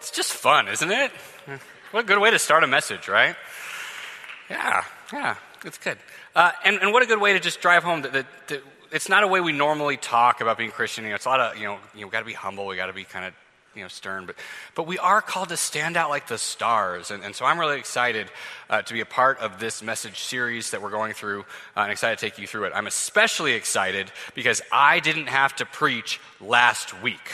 It's just fun, isn't it? What a good way to start a message, right? Yeah, yeah, it's good. Uh, and, and what a good way to just drive home that, that, that, it's not a way we normally talk about being Christian. You know, it's a lot of, you know, you know we got to be humble, we got to be kind of you know, stern, but, but we are called to stand out like the stars. And, and so I'm really excited uh, to be a part of this message series that we're going through uh, and excited to take you through it. I'm especially excited because I didn't have to preach last week.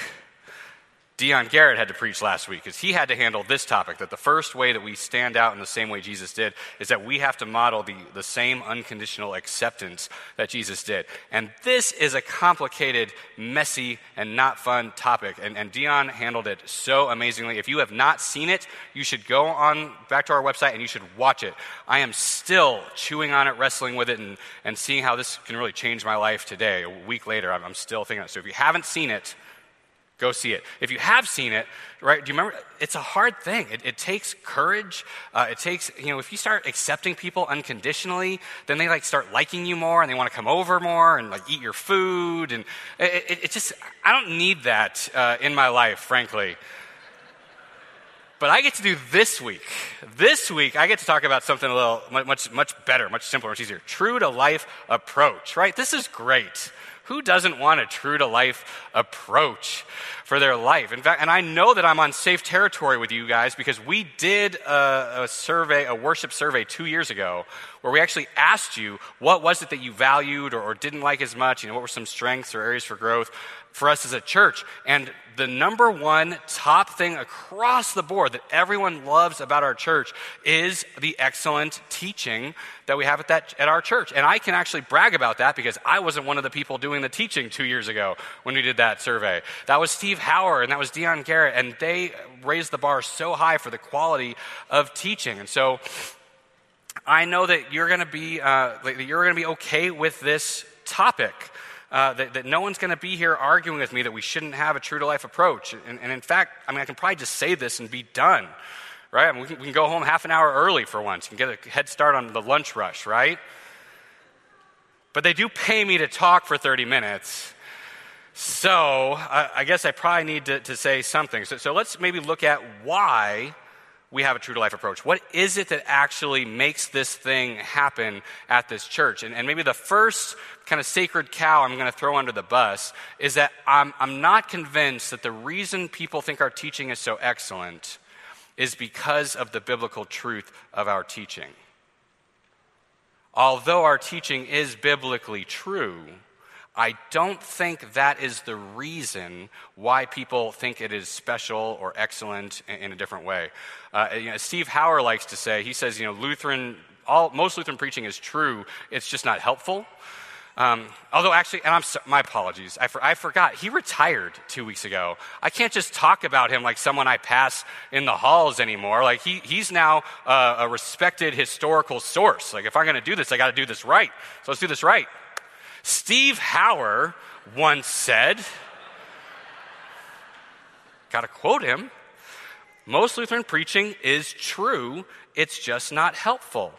Dion Garrett had to preach last week because he had to handle this topic that the first way that we stand out in the same way Jesus did is that we have to model the, the same unconditional acceptance that Jesus did. And this is a complicated, messy, and not fun topic. And, and Dion handled it so amazingly. If you have not seen it, you should go on back to our website and you should watch it. I am still chewing on it, wrestling with it, and, and seeing how this can really change my life today. A week later, I'm, I'm still thinking. So if you haven't seen it, Go see it. If you have seen it, right, do you remember? It's a hard thing. It, it takes courage. Uh, it takes, you know, if you start accepting people unconditionally, then they like start liking you more and they want to come over more and like eat your food. And it, it, it just, I don't need that uh, in my life, frankly. But I get to do this week. This week, I get to talk about something a little much, much better, much simpler, much easier. True to life approach, right? This is great. Who doesn't want a true to life approach for their life? In fact, and I know that I'm on safe territory with you guys because we did a, a survey, a worship survey two years ago where we actually asked you what was it that you valued or, or didn't like as much, you know, what were some strengths or areas for growth for us as a church. And the number one top thing across the board that everyone loves about our church is the excellent teaching that we have at, that, at our church. And I can actually brag about that because I wasn't one of the people doing the teaching two years ago when we did that survey. That was Steve Hauer and that was Dion Garrett, and they raised the bar so high for the quality of teaching. And so I know that you're going to be uh, that you're going to be okay with this topic uh, that, that, no one's going to be here arguing with me that we shouldn't have a true to life approach. And, and, in fact, I mean, I can probably just say this and be done, right? I mean, we, can, we can go home half an hour early for once and get a head start on the lunch rush, right? But they do pay me to talk for 30 minutes. So I, I guess I probably need to, to say something. So, so let's maybe look at why we have a true to life approach. What is it that actually makes this thing happen at this church? And, and maybe the first kind of sacred cow I'm going to throw under the bus is that I'm, I'm not convinced that the reason people think our teaching is so excellent is because of the biblical truth of our teaching. Although our teaching is biblically true, I don't think that is the reason why people think it is special or excellent in a different way. Uh, you know, Steve Hauer likes to say, he says, you know, Lutheran, all, most Lutheran preaching is true, it's just not helpful. Um, although, actually, and I'm so, my apologies, I, for, I forgot, he retired two weeks ago. I can't just talk about him like someone I pass in the halls anymore. Like, he, he's now uh, a respected historical source. Like, if I'm going to do this, I got to do this right. So let's do this right. Steve Hauer once said, got to quote him, most Lutheran preaching is true, it's just not helpful.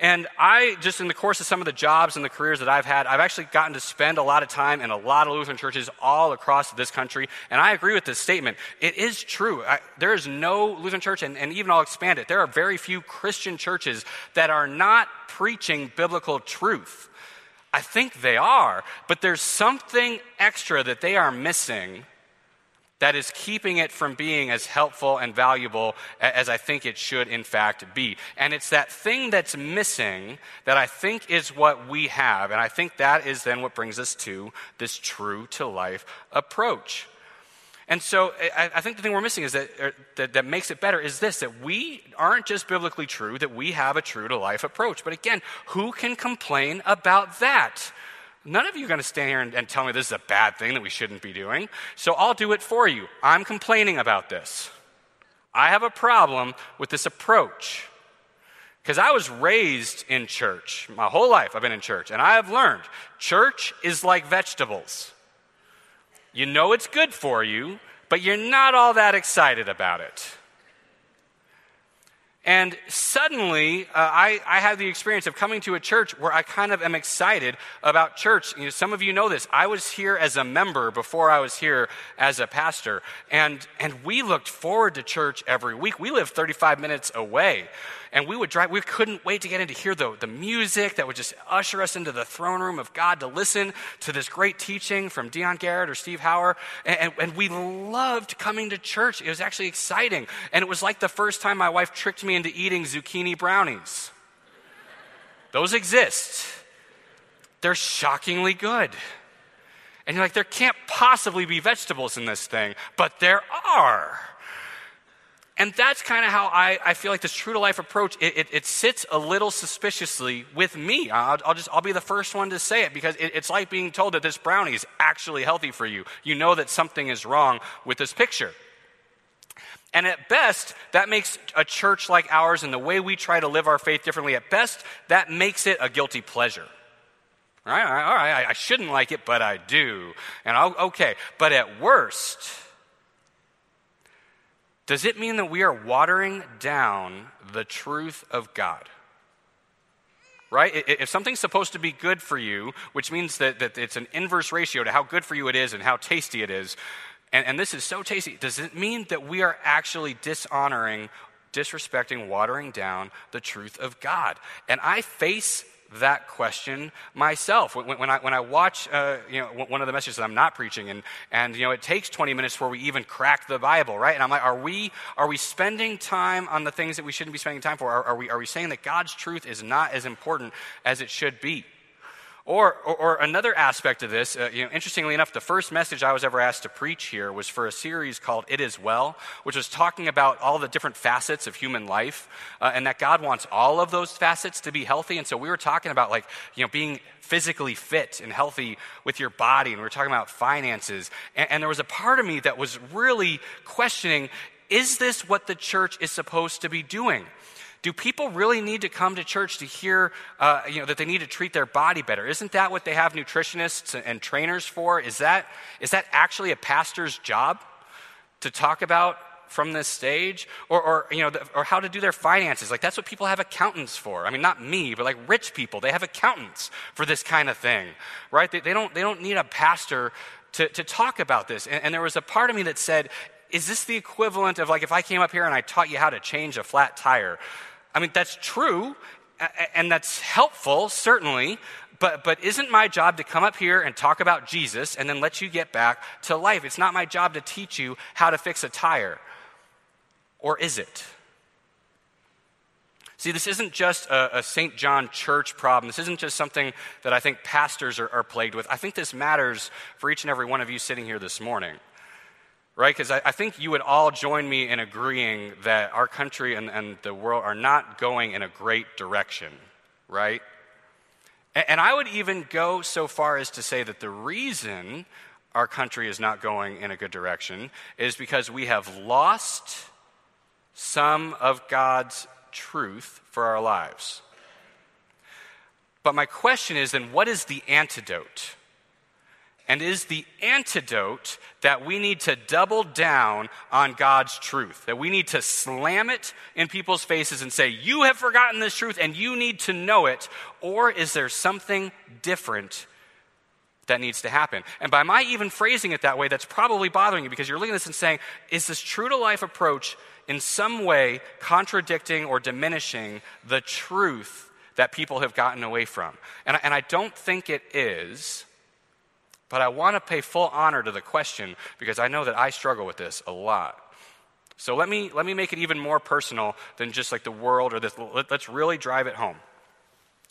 And I, just in the course of some of the jobs and the careers that I've had, I've actually gotten to spend a lot of time in a lot of Lutheran churches all across this country. And I agree with this statement. It is true. I, there is no Lutheran church, and, and even I'll expand it. There are very few Christian churches that are not preaching biblical truth. I think they are, but there's something extra that they are missing that is keeping it from being as helpful and valuable as I think it should, in fact, be. And it's that thing that's missing that I think is what we have. And I think that is then what brings us to this true to life approach. And so I, I, think the thing we're missing is that, er, that, that makes it better is this that we aren't just biblically true, that we have a true to life approach. But again, who can complain about that? None of you are going to stand here and, and tell me this is a bad thing that we shouldn't be doing. So I'll do it for you. I'm complaining about this. I have a problem with this approach. Because I was raised in church. My whole life I've been in church. And I have learned church is like vegetables. You know it's good for you, but you're not all that excited about it. And suddenly, uh, I, I had the experience of coming to a church where I kind of am excited about church. You know, some of you know this. I was here as a member before I was here as a pastor. And, and we looked forward to church every week. We lived 35 minutes away. And we would drive, we couldn't wait to get in to hear the, the music that would just usher us into the throne room of God to listen to this great teaching from Dion Garrett or Steve Hauer. And, and, and we loved coming to church. It was actually exciting. And it was like the first time my wife tricked me into eating zucchini brownies. Those exist. They're shockingly good. And you're like, there can't possibly be vegetables in this thing, but there are. And that's kind of how I, I feel like this true to life approach, it, it, it sits a little suspiciously with me. I'll, I'll, just, I'll be the first one to say it because it, it's like being told that this brownie is actually healthy for you. You know that something is wrong with this picture. And at best, that makes a church like ours and the way we try to live our faith differently, at best, that makes it a guilty pleasure. All right, all right, I shouldn't like it, but I do. And I'll, okay, but at worst, does it mean that we are watering down the truth of God? Right? If something's supposed to be good for you, which means that, that it's an inverse ratio to how good for you it is and how tasty it is, and, and this is so tasty, does it mean that we are actually dishonoring, disrespecting, watering down the truth of God? And I face that question myself. When, when I, when I watch uh, you know, one of the messages that I'm not preaching, and, and you know, it takes 20 minutes before we even crack the Bible, right? And I'm like, are we, are we spending time on the things that we shouldn't be spending time for? Are, are, we, are we saying that God's truth is not as important as it should be? Or, or, or, another aspect of this, uh, you know, interestingly enough, the first message I was ever asked to preach here was for a series called It Is Well, which was talking about all the different facets of human life, uh, and that God wants all of those facets to be healthy. And so we were talking about, like, you know, being physically fit and healthy with your body, and we were talking about finances. And, and there was a part of me that was really questioning is this what the church is supposed to be doing? Do people really need to come to church to hear uh, you know, that they need to treat their body better? Isn't that what they have nutritionists and trainers for? Is that, is that actually a pastor's job to talk about from this stage? Or, or you know or how to do their finances? Like that's what people have accountants for. I mean not me but like rich people they have accountants for this kind of thing right? They, they don't they don't need a pastor to, to talk about this. And, and there was a part of me that said is this the equivalent of like if i came up here and i taught you how to change a flat tire I mean, that's true, and that's helpful, certainly, but, but isn't my job to come up here and talk about Jesus and then let you get back to life? It's not my job to teach you how to fix a tire. Or is it? See, this isn't just a, a St. John church problem. This isn't just something that I think pastors are, are plagued with. I think this matters for each and every one of you sitting here this morning right? Because I, I, think you would all join me in agreeing that our country and, and the world are not going in a great direction, right? And, and I would even go so far as to say that the reason our country is not going in a good direction is because we have lost some of God's truth for our lives. But my question is then, what is the antidote? And is the antidote that we need to double down on God's truth. That we need to slam it in people's faces and say, You have forgotten this truth and you need to know it. Or is there something different that needs to happen? And by my even phrasing it that way, that's probably bothering you because you're looking at this and saying, Is this true to life approach in some way contradicting or diminishing the truth that people have gotten away from? And, and I don't think it is. But I want to pay full honor to the question because I know that I struggle with this a lot. So let me, let me make it even more personal than just like the world or this. Let, us really drive it home.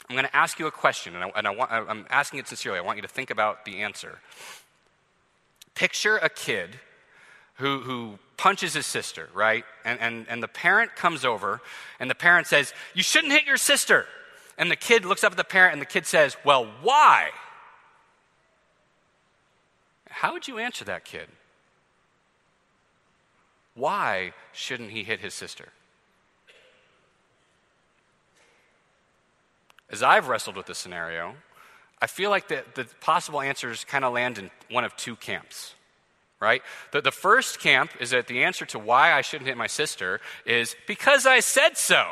I'm going to ask you a question, and, I, and I want, I'm asking it sincerely. I want you to think about the answer. Picture a kid who, who punches his sister, right? And, and, and the parent comes over, and the parent says, You shouldn't hit your sister. And the kid looks up at the parent, and the kid says, Well, why? How would you answer that kid? Why shouldn't he hit his sister? As I've wrestled with this scenario, I feel like the, the possible answers kind of land in one of two camps. right? The, the first camp is that the answer to why I shouldn't hit my sister is because I said so.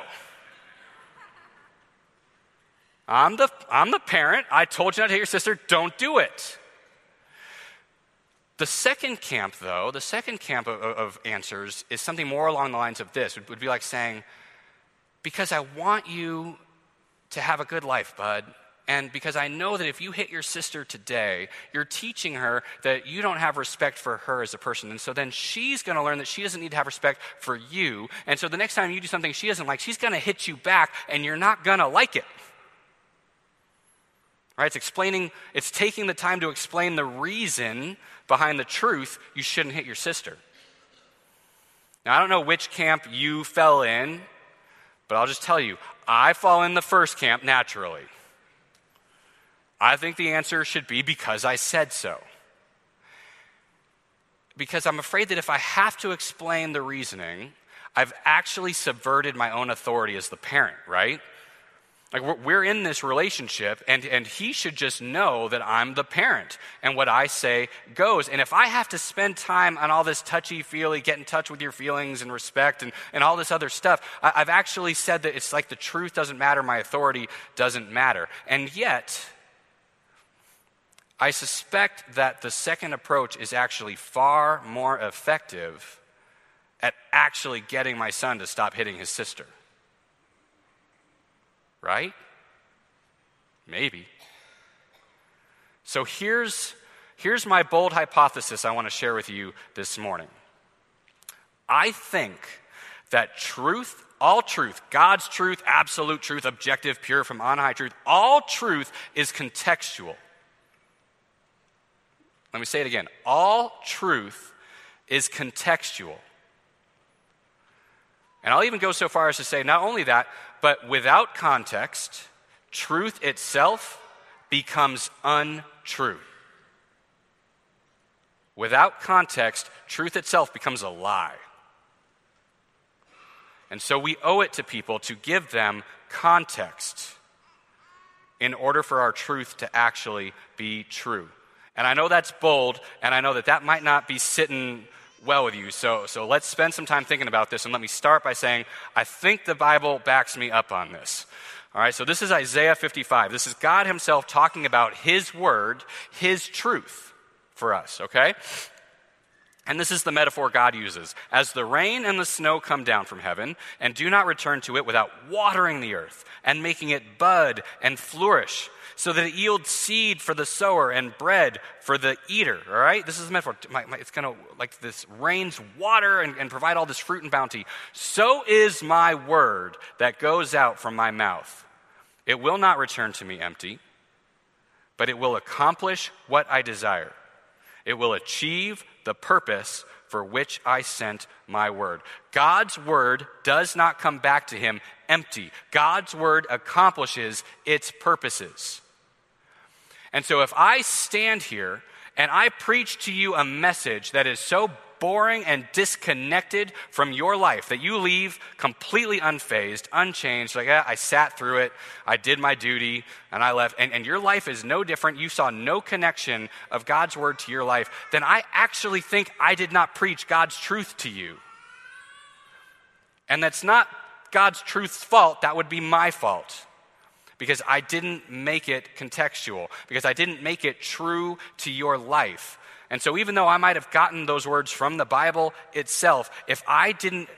I'm the, I'm the parent. I told you not to hit your sister. Don't do it. The second camp, though, the second camp of, of answers is something more along the lines of this. It would be like saying, Because I want you to have a good life, bud. And because I know that if you hit your sister today, you're teaching her that you don't have respect for her as a person. And so then she's going to learn that she doesn't need to have respect for you. And so the next time you do something she doesn't like, she's going to hit you back, and you're not going to like it. Right? It's explaining, it's taking the time to explain the reason behind the truth you shouldn't hit your sister. Now, I don't know which camp you fell in, but I'll just tell you, I fall in the first camp naturally. I think the answer should be because I said so. Because I'm afraid that if I have to explain the reasoning, I've actually subverted my own authority as the parent, right? Like, we're in this relationship, and, and he should just know that I'm the parent, and what I say goes. And if I have to spend time on all this touchy feely, get in touch with your feelings and respect and, and all this other stuff, I, I've actually said that it's like the truth doesn't matter, my authority doesn't matter. And yet, I suspect that the second approach is actually far more effective at actually getting my son to stop hitting his sister. Right? Maybe. So here's, here's my bold hypothesis I want to share with you this morning. I think that truth, all truth, God's truth, absolute truth, objective, pure, from on high truth, all truth is contextual. Let me say it again. All truth is contextual. And I'll even go so far as to say not only that, but without context, truth itself becomes untrue. Without context, truth itself becomes a lie. And so we owe it to people to give them context in order for our truth to actually be true. And I know that's bold, and I know that that might not be sitting well with you. So, so let's spend some time thinking about this. And let me start by saying, I think the Bible backs me up on this. All right, so this is Isaiah 55. This is God Himself talking about His word, His truth for us, okay? And this is the metaphor God uses. As the rain and the snow come down from heaven and do not return to it without watering the earth and making it bud and flourish, so that it yields seed for the sower and bread for the eater. All right? This is a metaphor. My, my, it's going to, like, this rains water and, and provide all this fruit and bounty. So is my word that goes out from my mouth. It will not return to me empty, but it will accomplish what I desire. It will achieve the purpose for which I sent my word. God's word does not come back to him empty. God's word accomplishes its purposes. And so if I stand here and I preach to you a message that is so boring and disconnected from your life that you leave completely unfazed, unchanged, like, eh, I sat through it, I did my duty, and I left, and, and your life is no different, you saw no connection of God's word to your life, then I actually think I did not preach God's truth to you. And that's not God's truth's fault, that would be my fault. Because I didn't make it contextual, because I didn't make it true to your life. And so, even though I might have gotten those words from the Bible itself, if I didn't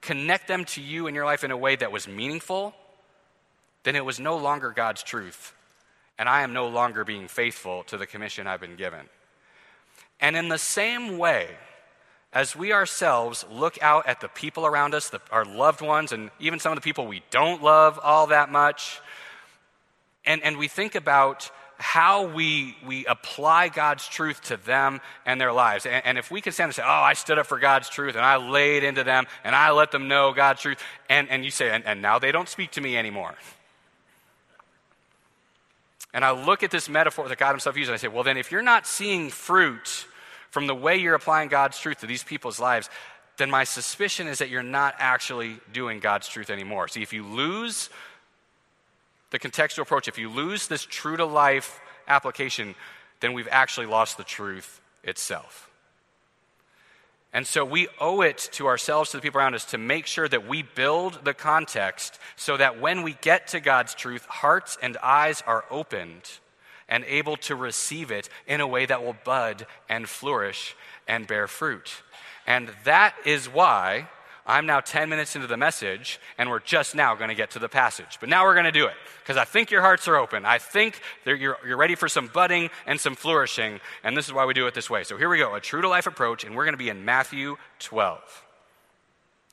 connect them to you in your life in a way that was meaningful, then it was no longer God's truth. And I am no longer being faithful to the commission I've been given. And in the same way, as we ourselves look out at the people around us, the, our loved ones, and even some of the people we don't love all that much, and, and we think about how we, we apply God's truth to them and their lives. And, and, if we can stand and say, Oh, I stood up for God's truth and I laid into them and I let them know God's truth, and, and you say, and, and now they don't speak to me anymore. And I look at this metaphor that God Himself used and I say, Well, then if you're not seeing fruit from the way you're applying God's truth to these people's lives, then my suspicion is that you're not actually doing God's truth anymore. See, if you lose the contextual approach, if you lose this true to life application, then we've actually lost the truth itself. And so we owe it to ourselves, to the people around us, to make sure that we build the context so that when we get to God's truth, hearts and eyes are opened and able to receive it in a way that will bud and flourish and bear fruit. And that is why I'm now 10 minutes into the message, and we're just now going to get to the passage. But now we're going to do it because I think your hearts are open. I think you're, you're ready for some budding and some flourishing, and this is why we do it this way. So here we go a true to life approach, and we're going to be in Matthew 12.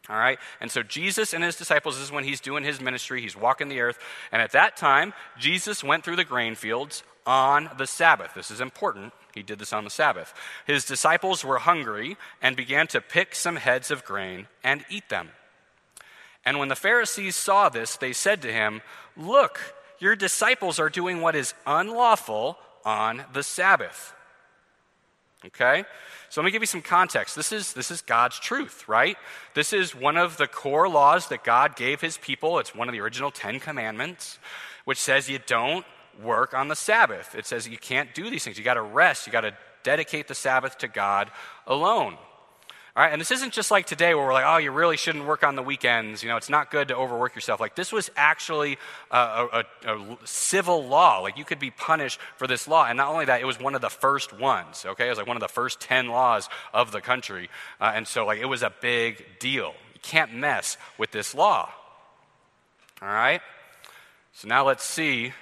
All right? And so Jesus and his disciples, this is when he's doing his ministry. He's walking the earth. And at that time, Jesus went through the grain fields on the Sabbath. This is important. He did this on the Sabbath. His disciples were hungry and began to pick some heads of grain and eat them. And when the Pharisees saw this, they said to him, Look, your disciples are doing what is unlawful on the Sabbath. Okay? So let me give you some context. This is, this is God's truth, right? This is one of the core laws that God gave his people. It's one of the original Ten Commandments, which says you don't work on the Sabbath. It says you can't do these things. You got to rest. You got to dedicate the Sabbath to God alone. All right, and this isn't just like today where we're like, oh, you really shouldn't work on the weekends. You know, it's not good to overwork yourself. Like, this was actually a, a, a, civil law. Like, you could be punished for this law. And not only that, it was one of the first ones, okay? It was like one of the first 10 laws of the country. Uh, and so, like, it was a big deal. You can't mess with this law. All right? So now let's see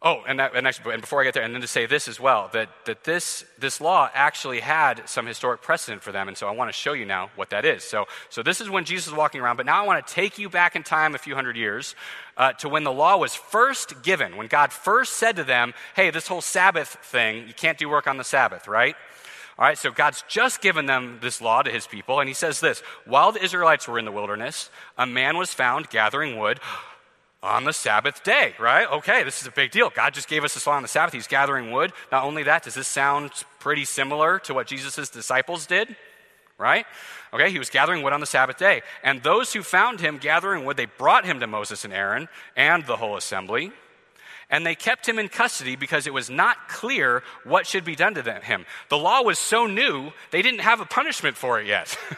Oh, and, that, and, actually, and before I get there, and then to say this as well, that, that this, this law actually had some historic precedent for them, and so I want to show you now what that is. So, so this is when Jesus is walking around, but now I want to take you back in time a few hundred years uh, to when the law was first given, when God first said to them, hey, this whole Sabbath thing, you can't do work on the Sabbath, right? All right, so God's just given them this law to his people, and he says this While the Israelites were in the wilderness, a man was found gathering wood on the Sabbath day, right? Okay, this is a big deal. God just gave us this law on the Sabbath. He's gathering wood. Not only that, does this sound pretty similar to what Jesus' disciples did? Right? Okay, he was gathering wood on the Sabbath day. And those who found him gathering wood, they brought him to Moses and Aaron and the whole assembly. And they kept him in custody because it was not clear what should be done to him. The law was so new, they didn't have a punishment for it yet.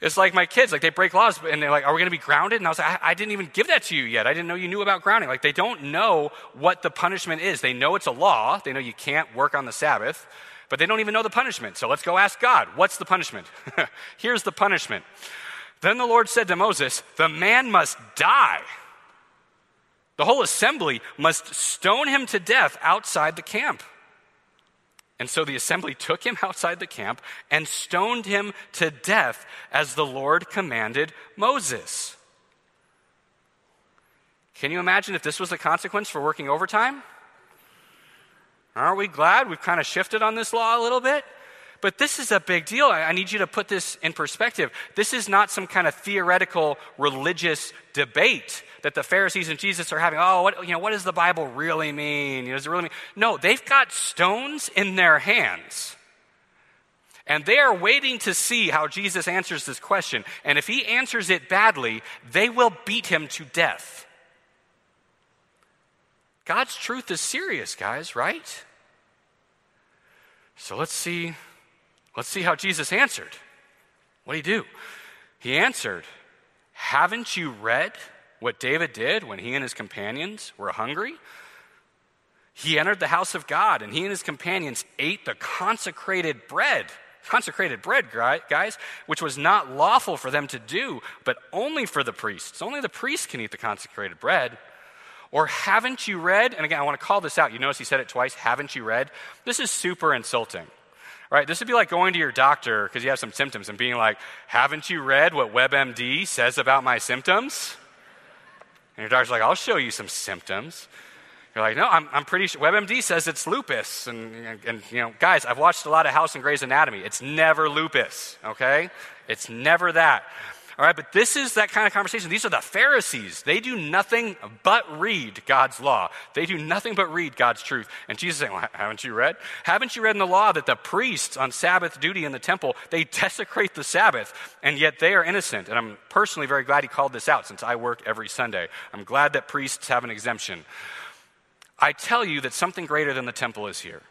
It's like my kids, like they break laws and they're like, Are we going to be grounded? And I was like, I, I, didn't even give that to you yet. I didn't know you knew about grounding. Like they don't know what the punishment is. They know it's a law, they know you can't work on the Sabbath, but they don't even know the punishment. So let's go ask God, What's the punishment? Here's the punishment. Then the Lord said to Moses, The man must die. The whole assembly must stone him to death outside the camp. And so the assembly took him outside the camp and stoned him to death as the Lord commanded Moses. Can you imagine if this was the consequence for working overtime? Aren't we glad we've kind of shifted on this law a little bit? But this is a big deal. I need you to put this in perspective. This is not some kind of theoretical religious debate that the Pharisees and Jesus are having. Oh, what, you know, what does the Bible really mean? You know, does it really mean? No, they've got stones in their hands. And they are waiting to see how Jesus answers this question. And if he answers it badly, they will beat him to death. God's truth is serious, guys, right? So let's see Let's see how Jesus answered. What did he do? He answered, Haven't you read what David did when he and his companions were hungry? He entered the house of God and he and his companions ate the consecrated bread. Consecrated bread, guys, which was not lawful for them to do, but only for the priests. Only the priests can eat the consecrated bread. Or haven't you read? And again, I want to call this out. You notice he said it twice. Haven't you read? This is super insulting right? This would be like going to your doctor because you have some symptoms and being like, Haven't you read what WebMD says about my symptoms? And your doctor's like, I'll show you some symptoms. You're like, no, I'm, I'm pretty sure. WebMD says it's lupus. And, and, and, you know, guys, I've watched a lot of House and Grey's Anatomy. It's never lupus, okay? It's never that. All right, but this is that kind of conversation. These are the Pharisees. They do nothing but read God's law. They do nothing but read God's truth. And Jesus is saying, well, haven't you read? Haven't you read in the law that the priests on Sabbath duty in the temple, they desecrate the Sabbath, and yet they are innocent? And I'm personally very glad he called this out since I work every Sunday. I'm glad that priests have an exemption. I tell you that something greater than the temple is here.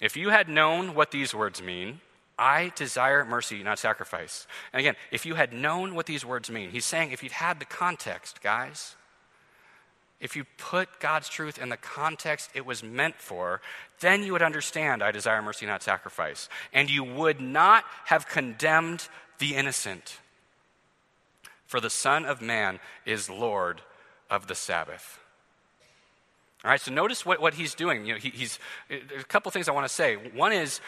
If you had known what these words mean, I desire mercy, not sacrifice. And again, if you had known what these words mean, he's saying if you'd had the context, guys, if you put God's truth in the context it was meant for, then you would understand I desire mercy, not sacrifice. And you would not have condemned the innocent. For the Son of Man is Lord of the Sabbath. All right, so notice what, what he's doing. You know, he, he's, uh, a couple things I want to say. One is,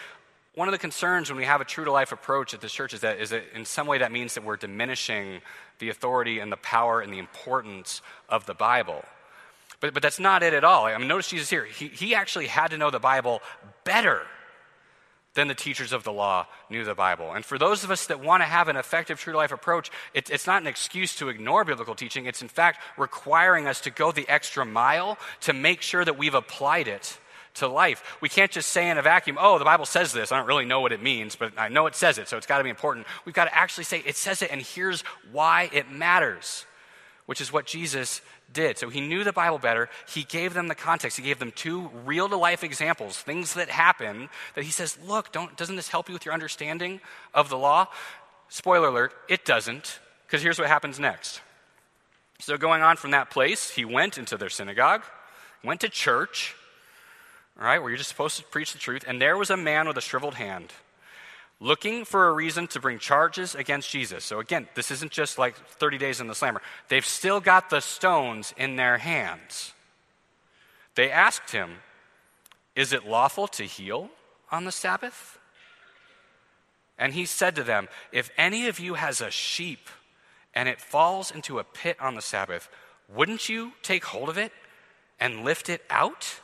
one of the concerns when we have a true to life approach at this church is that, is that in some way that means that we're diminishing the authority and the power and the importance of the Bible. But, but that's not it at all. I mean, notice Jesus here. He, he actually had to know the Bible better than the teachers of the law knew the Bible. And for those of us that want to have an effective true to life approach, it, it's not an excuse to ignore biblical teaching. It's in fact requiring us to go the extra mile to make sure that we've applied it to life. We can't just say in a vacuum, oh, the Bible says this. I don't really know what it means, but I know it says it, so it's got to be important. We've got to actually say, it says it, and here's why it matters, which is what Jesus did. So he knew the Bible better. He gave them the context. He gave them two real to life examples, things that happen that he says, look, don't, doesn't this help you with your understanding of the law? Spoiler alert, it doesn't, because here's what happens next. So, going on from that place, he went into their synagogue, went to church, right, where you're just supposed to preach the truth. And there was a man with a shriveled hand looking for a reason to bring charges against Jesus. So again, this isn't just like 30 days in the slammer. They've still got the stones in their hands. They asked him, Is it lawful to heal on the Sabbath? And he said to them, If any of you has a sheep and it falls into a pit on the Sabbath, wouldn't you take hold of it and lift it out?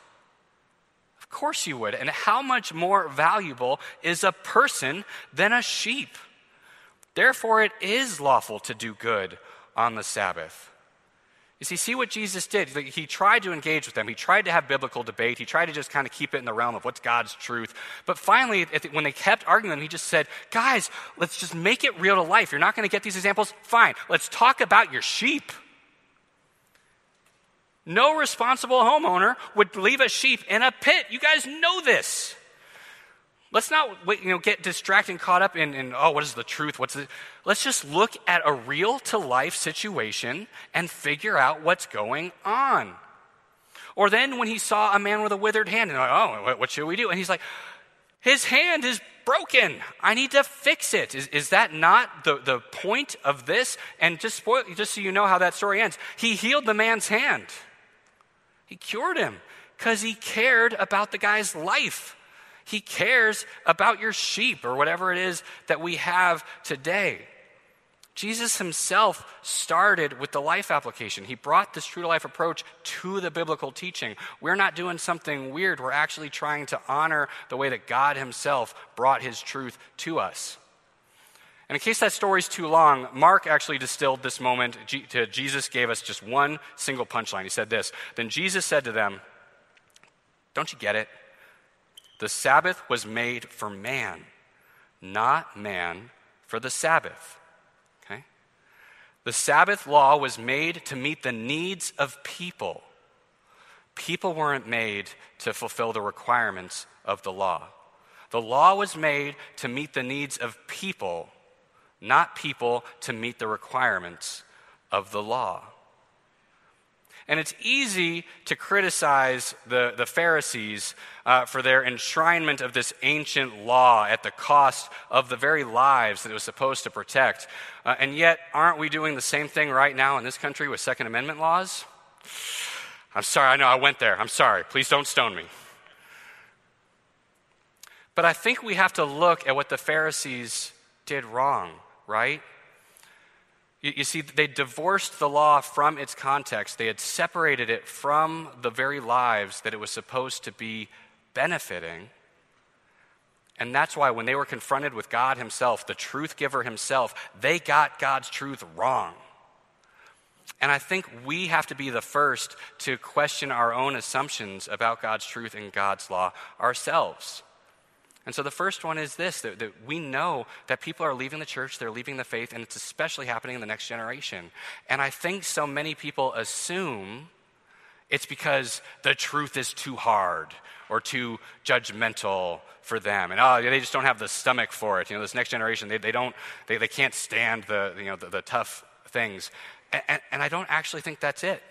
Course you would. And how much more valuable is a person than a sheep? Therefore, it is lawful to do good on the Sabbath. You see, see what Jesus did. He tried to engage with them. He tried to have biblical debate. He tried to just kind of keep it in the realm of what's God's truth. But finally, when they kept arguing, he just said, Guys, let's just make it real to life. You're not going to get these examples? Fine. Let's talk about your sheep. No responsible homeowner would leave a sheep in a pit. You guys know this. Let's not you know, get distracted and caught up in, in, oh, what is the truth? What's the... Let's just look at a real to life situation and figure out what's going on. Or then when he saw a man with a withered hand, and like, oh, what should we do? And he's like, his hand is broken. I need to fix it. Is, is that not the, the point of this? And just, spoil, just so you know how that story ends, he healed the man's hand. He cured him because he cared about the guy's life. He cares about your sheep or whatever it is that we have today. Jesus himself started with the life application. He brought this true to life approach to the biblical teaching. We're not doing something weird. We're actually trying to honor the way that God himself brought his truth to us. And in case that story's too long, Mark actually distilled this moment to Jesus gave us just one single punchline. He said this Then Jesus said to them, Don't you get it? The Sabbath was made for man, not man for the Sabbath. Okay? The Sabbath law was made to meet the needs of people. People weren't made to fulfill the requirements of the law. The law was made to meet the needs of people not people to meet the requirements of the law. And it's easy to criticize the, the Pharisees uh, for their enshrinement of this ancient law at the cost of the very lives that it was supposed to protect. Uh, and yet, aren't we doing the same thing right now in this country with Second Amendment laws? I'm sorry, I know I went there. I'm sorry. Please don't stone me. But I think we have to look at what the Pharisees did wrong right? You, you see, they divorced the law from its context, they had separated it from the very lives that it was supposed to be benefiting. And that's why when they were confronted with God Himself, the truth giver Himself, they got God's truth wrong. And I think we have to be the first to question our own assumptions about God's truth and God's law ourselves. And so the first one is this that, that, we know that people are leaving the church, they're leaving the faith, and it's especially happening in the next generation. And I think so many people assume It's because the truth is too hard or too judgmental for them. And oh, they just don't have the stomach for it. You know, this next generation, they, they, don't, they, they can't stand the, you know, the, the tough things. And, and, and I don't actually think that's it.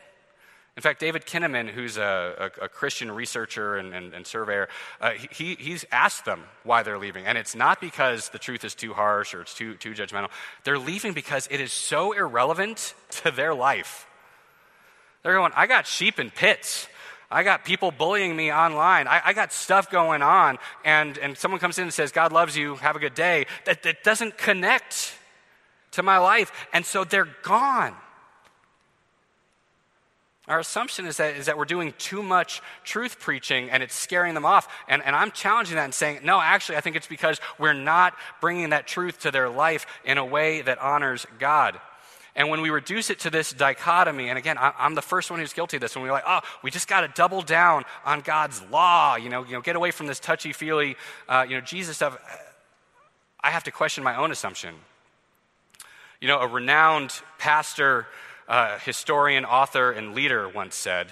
In fact, David Kinnaman, who's a, a, a Christian researcher and, and, and surveyor, uh, he, he's asked them why they're leaving. And it's not because the truth is too harsh or it's too, too judgmental. They're leaving because it is so irrelevant to their life. They're going, I got sheep in pits. I got people bullying me online. I, I, got stuff going on. And, and someone comes in and says, God loves you, have a good day. That, that doesn't connect to my life. And so they're gone. Our assumption is that, is that we're doing too much truth preaching and it's scaring them off. And, and I'm challenging that and saying, no, actually, I think it's because we're not bringing that truth to their life in a way that honors God. And when we reduce it to this dichotomy, and again, I'm the first one who's guilty of this, when we're like, oh, we just got to double down on God's law, you know, you know get away from this touchy feely, uh, you know, Jesus stuff, I have to question my own assumption. You know, a renowned pastor uh, historian, author, and leader once said.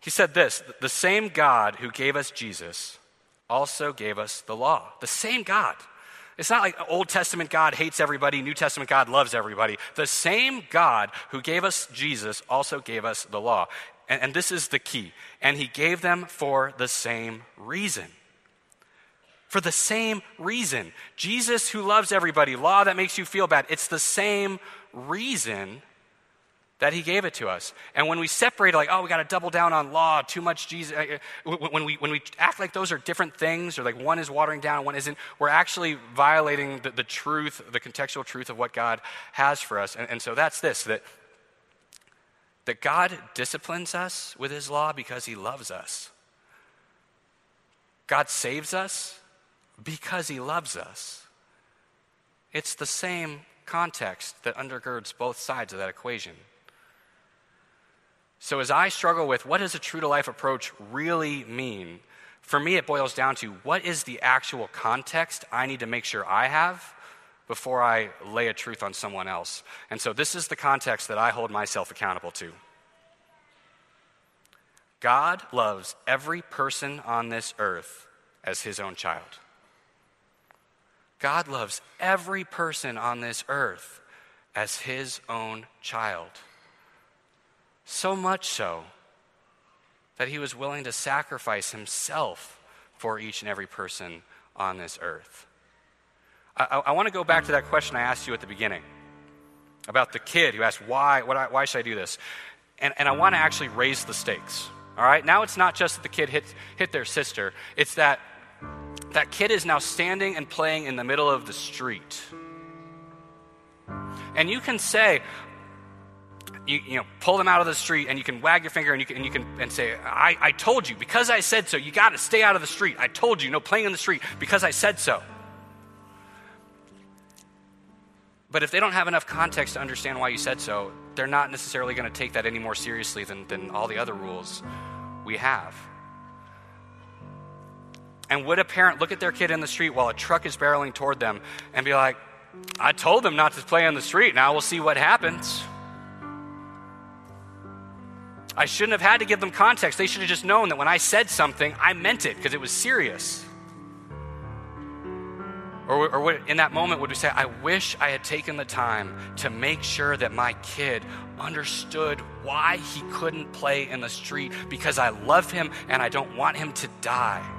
He said this The same God who gave us Jesus also gave us the law. The same God. It's not like Old Testament God hates everybody, New Testament God loves everybody. The same God who gave us Jesus also gave us the law. And, and this is the key. And he gave them for the same reason for the same reason. Jesus, who loves everybody, law that makes you feel bad, it's the same reason that he gave it to us. And when we separate, like, oh, we got to double down on law, too much Jesus, uh, uh, when we, when we act like those are different things, or like one is watering down, one isn't, we're actually violating the, the truth, the contextual truth of what God has for us. And, and so that's this that, that God disciplines us with his law because he loves us. God saves us because he loves us. It's the same context that undergirds both sides of that equation. So, as I struggle with what does a true to life approach really mean, for me it boils down to what is the actual context I need to make sure I have before I lay a truth on someone else. And so, this is the context that I hold myself accountable to. God loves every person on this earth as his own child. God loves every person on this earth as his own child. So much so that he was willing to sacrifice himself for each and every person on this earth. I, I, I want to go back to that question I asked you at the beginning about the kid who asked, Why, I, why should I do this? And, and I want to actually raise the stakes. All right? Now it's not just that the kid hit, hit their sister, it's that that kid is now standing and playing in the middle of the street. And you can say, you, you, know, pull them out of the street and you can wag your finger and you can, and you can and say, I, I told you, because I said so, you got to stay out of the street. I told you, no playing in the street because I said so. But if they don't have enough context to understand why you said so, they're not necessarily going to take that any more seriously than, than all the other rules we have. And would a parent look at their kid in the street while a truck is barreling toward them and be like, I told them not to play on the street. Now we'll see what happens. I shouldn't have had to give them context. They should have just known that when I said something, I meant it because it was serious. Or, or in that moment, would we say, I wish I had taken the time to make sure that my kid understood why he couldn't play in the street because I love him and I don't want him to die?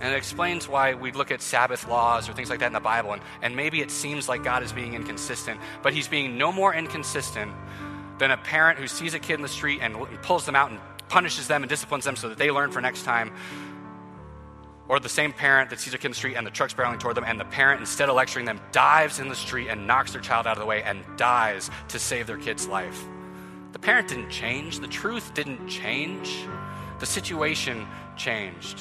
And it explains why we look at Sabbath laws or things like that in the Bible. And, and maybe it seems like God is being inconsistent, but He's being no more inconsistent than a parent who sees a kid in the street and, pulls them out and punishes them and disciplines them so that they learn for next time. Or the same parent that sees a kid in the street and the truck's barreling toward them, and the parent, instead of lecturing them, dives in the street and knocks their child out of the way and dies to save their kid's life. The parent didn't change, the truth didn't change, the situation changed.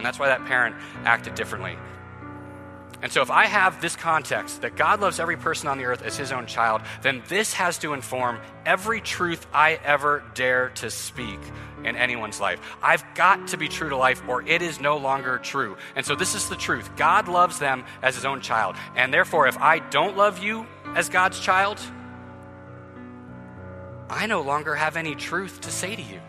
And that's why that parent acted differently. And so, if I have this context that God loves every person on the earth as his own child, then this has to inform every truth I ever dare to speak in anyone's life. I've got to be true to life, or it is no longer true. And so, this is the truth God loves them as his own child. And therefore, if I don't love you as God's child, I no longer have any truth to say to you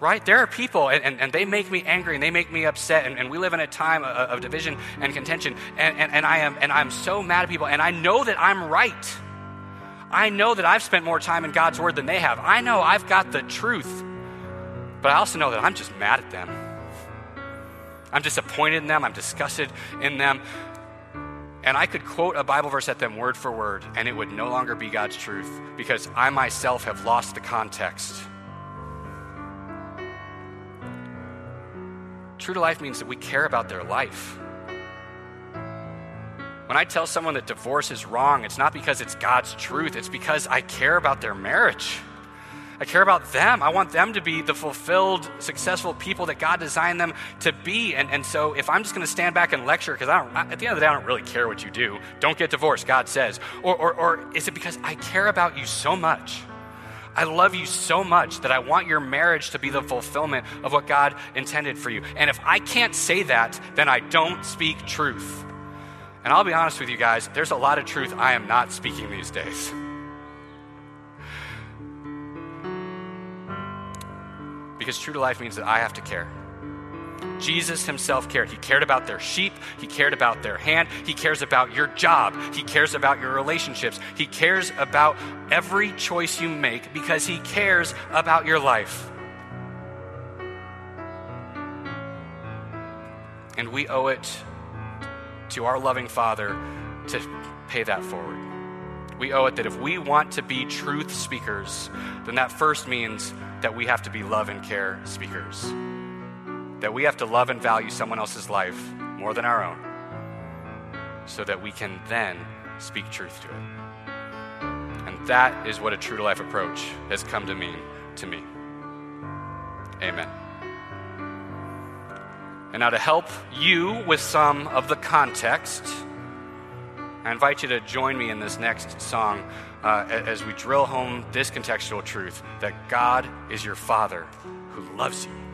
right? There are people, and, and, and, they make me angry and they make me upset, and, and we live in a time of, of division and contention, and, and, and, I am, and I'm so mad at people, and I know that I'm right. I know that I've spent more time in God's Word than they have. I know I've got the truth, but I also know that I'm just mad at them. I'm disappointed in them, I'm disgusted in them. And I could quote a Bible verse at them word for word, and it would no longer be God's truth because I myself have lost the context True to life means that we care about their life. When I tell someone that divorce is wrong, it's not because it's God's truth, it's because I care about their marriage. I care about them. I want them to be the fulfilled, successful people that God designed them to be. And, and so if I'm just going to stand back and lecture, because I don't, at the end of the day, I don't really care what you do. Don't get divorced, God says. Or, or, or is it because I care about you so much I love you so much that I want your marriage to be the fulfillment of what God intended for you. And if I can't say that, then I don't speak truth. And I'll be honest with you guys, there's a lot of truth I am not speaking these days. Because true to life means that I have to care. Jesus himself cared. He cared about their sheep. He cared about their hand. He cares about your job. He cares about your relationships. He cares about every choice you make because he cares about your life. And we owe it to our loving Father to pay that forward. We owe it that if we want to be truth speakers, then that first means that we have to be love and care speakers that we have to love and value someone else's life more than our own so that we can then speak truth to it. And that is what a true to life approach has come to mean to me. Amen. And now, to help you with some of the context, I invite you to join me in this next song uh, as we drill home this contextual truth that God is your Father who loves you.